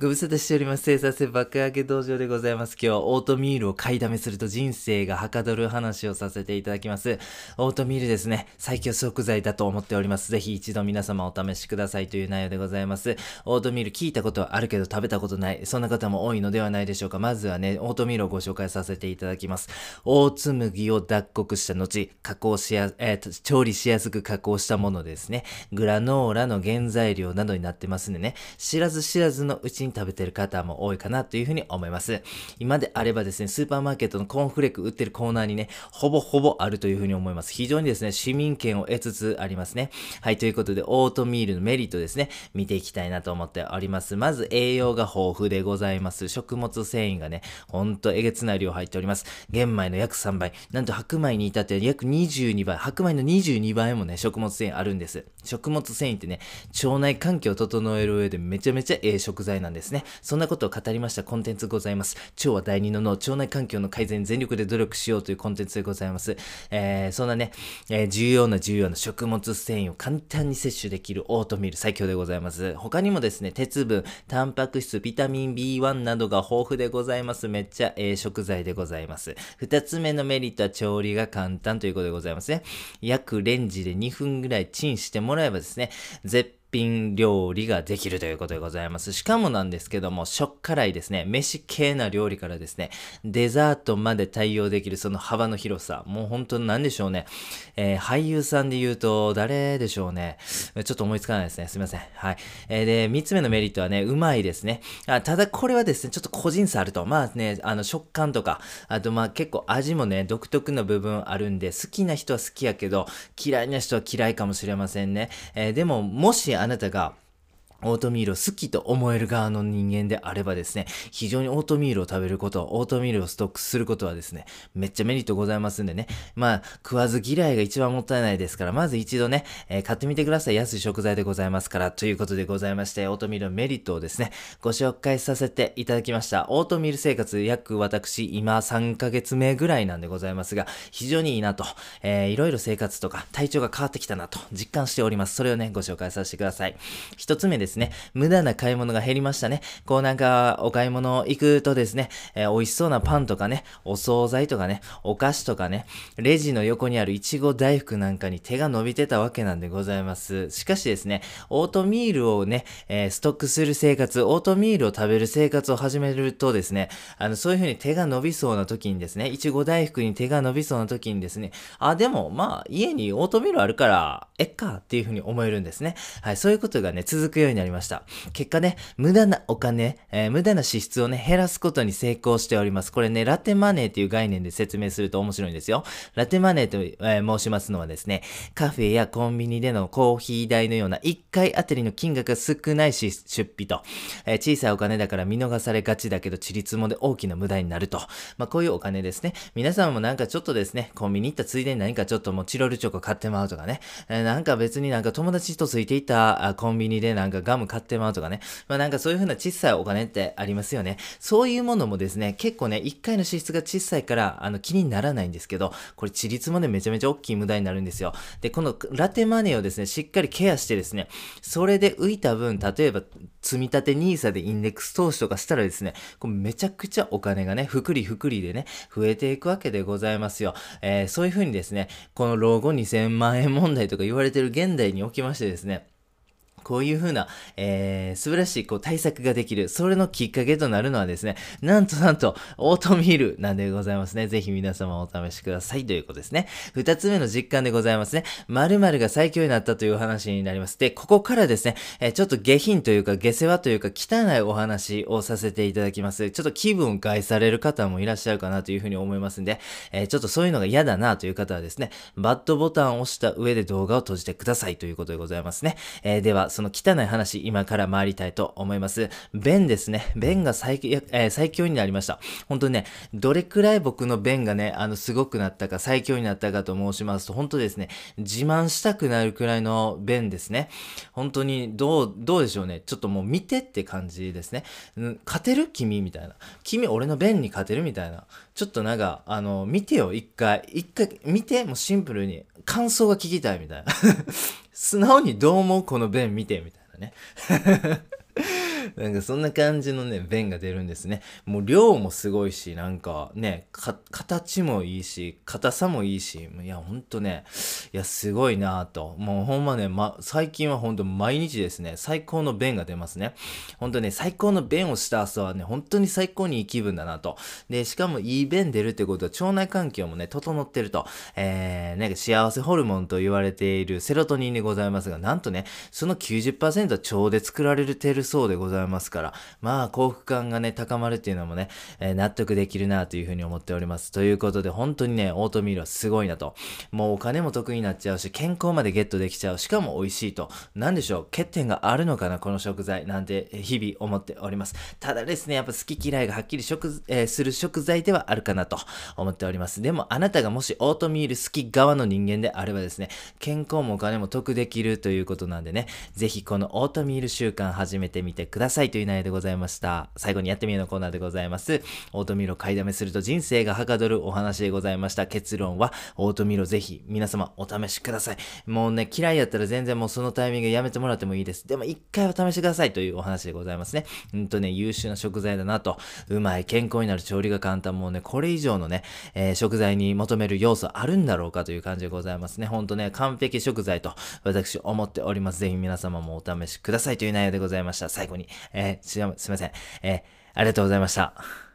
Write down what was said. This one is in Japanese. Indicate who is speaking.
Speaker 1: ご無沙汰しております。生産性爆上げ道場でございます。今日はオートミールを買いだめすると人生がはかどる話をさせていただきます。オートミールですね、最強食材だと思っております。ぜひ一度皆様お試しくださいという内容でございます。オートミール聞いたことはあるけど食べたことない。そんな方も多いのではないでしょうか。まずはね、オートミールをご紹介させていただきます。オーツ麦を脱穀した後、加工しや、えー、調理しやすく加工したものですね。グラノーラの原材料などになってますんでね、知らず知らずのうちに食べてる方も多いかなというふうに思います。今であればですね、スーパーマーケットのコーンフレーク売ってるコーナーにね、ほぼほぼあるというふうに思います。非常にですね、市民権を得つつありますね。はい、ということで、オートミールのメリットですね、見ていきたいなと思っております。まず、栄養が豊富でございます。食物繊維がね、ほんとえげつない量入っております。玄米の約3倍、なんと白米に至って約22倍、白米の22倍もね、食物繊維あるんです。食物繊維ってね、腸内環境を整える上でめちゃめちゃええ食材なんですですね。そんなことを語りましたコンテンツございます。腸は第二の脳、腸内環境の改善に全力で努力しようというコンテンツでございます。えー、そんなね、えー、重要な重要な食物繊維を簡単に摂取できるオートミール最強でございます。他にもですね、鉄分、タンパク質、ビタミン B1 などが豊富でございます。めっちゃええ食材でございます。二つ目のメリットは調理が簡単ということでございますね。約レンジで2分ぐらいチンしてもらえばですね、絶品料理ができるということでございます。しかもなんですけども、しょっ辛いですね、飯系な料理からですね、デザートまで対応できるその幅の広さ、もう本当に何でしょうね。えー、俳優さんで言うと、誰でしょうね。ちょっと思いつかないですね。すいません。はい。えー、で、三つ目のメリットはね、うまいですね。あただこれはですね、ちょっと個人差あると。まあね、あの、食感とか、あとまあ結構味もね、独特な部分あるんで、好きな人は好きやけど、嫌いな人は嫌いかもしれませんね。えー、でも、もしあなたがオートミールを好きと思える側の人間であればですね、非常にオートミールを食べること、オートミールをストックすることはですね、めっちゃメリットございますんでね。まあ、食わず嫌いが一番もったいないですから、まず一度ね、えー、買ってみてください。安い食材でございますから、ということでございまして、オートミールのメリットをですね、ご紹介させていただきました。オートミール生活、約私、今3ヶ月目ぐらいなんでございますが、非常にいいなと、えー、いろいろ生活とか体調が変わってきたなと実感しております。それをね、ご紹介させてください。一つ目ですですね、無駄な買い物が減りましたね。こうなんか、お買い物行くとですね、えー、美味しそうなパンとかね、お惣菜とかね、お菓子とかね、レジの横にあるいちご大福なんかに手が伸びてたわけなんでございます。しかしですね、オートミールをね、えー、ストックする生活、オートミールを食べる生活を始めるとですね、あの、そういう風に手が伸びそうな時にですね、いちご大福に手が伸びそうな時にですね、あ、でも、まあ、家にオートミールあるから、えっかっていう風に思えるんですね。はい、そういうことがね、続くようになりました。結果ね、無駄なお金、えー、無駄な支出をね、減らすことに成功しております。これね、ラテマネーっていう概念で説明すると面白いんですよ。ラテマネーと、えー、申しますのはですね、カフェやコンビニでのコーヒー代のような1回あたりの金額が少ないし出費と、えー、小さいお金だから見逃されがちだけど、ちりつもで大きな無駄になると。まあ、こういうお金ですね。皆さんもなんかちょっとですね、コンビニ行ったついでに何かちょっともうチロルチョコ買ってまうとかね、えー、なんか別になんか友達とついていたコンビニでなんかガム買ってまうとかね、まあなんかそういう風な小さいお金ってありますよね。そういうものもですね、結構ね、1回の支出が小さいから、あの気にならないんですけど、これ地立もね、めちゃめちゃ大きい無駄になるんですよ。で、このラテマネーをですね、しっかりケアしてですね、それで浮いた分、例えば、積立 NISA でインデックス投資とかしたらですね、これめちゃくちゃお金がね、ふくりふくりでね、増えていくわけでございますよ。えー、そういう風にですね、この老後2000万円問題とか言われてる現代におきましてですね、こういう風な、えー、素晴らしいこう対策ができる。それのきっかけとなるのはですね、なんとなんと、オートミールなんでございますね。ぜひ皆様お試しくださいということですね。二つ目の実感でございますね。〇〇が最強になったという話になります。で、ここからですね、えー、ちょっと下品というか下世話というか汚いお話をさせていただきます。ちょっと気分を害される方もいらっしゃるかなというふうに思いますんで、えー、ちょっとそういうのが嫌だなという方はですね、バッドボタンを押した上で動画を閉じてくださいということでございますね。えー、では、その汚い話、今から参りたいと思います。弁ですね。弁が最,、えー、最強になりました。本当にね、どれくらい僕の弁がね、あの、すごくなったか、最強になったかと申しますと、本当ですね、自慢したくなるくらいの弁ですね。本当に、どう、どうでしょうね。ちょっともう見てって感じですね。ん勝てる君みたいな。君、俺の弁に勝てるみたいな。ちょっとなんか、あの、見てよ、一回。一回、見て、もうシンプルに。感想が聞きたいみたいな。素直にどうもこの弁見てみたいなね。なんかそんな感じのね、便が出るんですね。もう量もすごいし、なんかね、か形もいいし、硬さもいいし、いや、ほんとね、いや、すごいなぁと。もうほんまね、ま、最近はほんと毎日ですね、最高の便が出ますね。ほんとね、最高の便をした朝はね、本当に最高にいい気分だなと。で、しかもいい便出るってことは腸内環境もね、整ってると。えー、なんか幸せホルモンと言われているセロトニンでございますが、なんとね、その90%は腸で作られてるそうでございますいますから、まあ幸福感がね、高まるっていうのもね、えー、納得できるなというふうに思っております。ということで、本当にね、オートミールはすごいなと。もうお金も得になっちゃうし、健康までゲットできちゃう。しかも美味しいと。なんでしょう、欠点があるのかな、この食材。なんて日々思っております。ただですね、やっぱ好き嫌いがはっきり食、えー、する食材ではあるかなと思っております。でもあなたがもしオートミール好き側の人間であればですね、健康もお金も得できるということなんでね、ぜひこのオートミール習慣始めてみてくださいださいという内容でございました。最後にやってみようのコーナーでございます。オートミールを買いだめすると人生がはかどるお話でございました。結論は、オートミールをぜひ皆様お試しください。もうね、嫌いやったら全然もうそのタイミングやめてもらってもいいです。でも一回は試してくださいというお話でございますね。うんとね、優秀な食材だなと、うまい、健康になる調理が簡単、もうね、これ以上のね、えー、食材に求める要素あるんだろうかという感じでございますね。ほんとね、完璧食材と私思っております。ぜひ皆様もお試しくださいという内容でございました。最後に、えー、すいません。えー、ありがとうございました。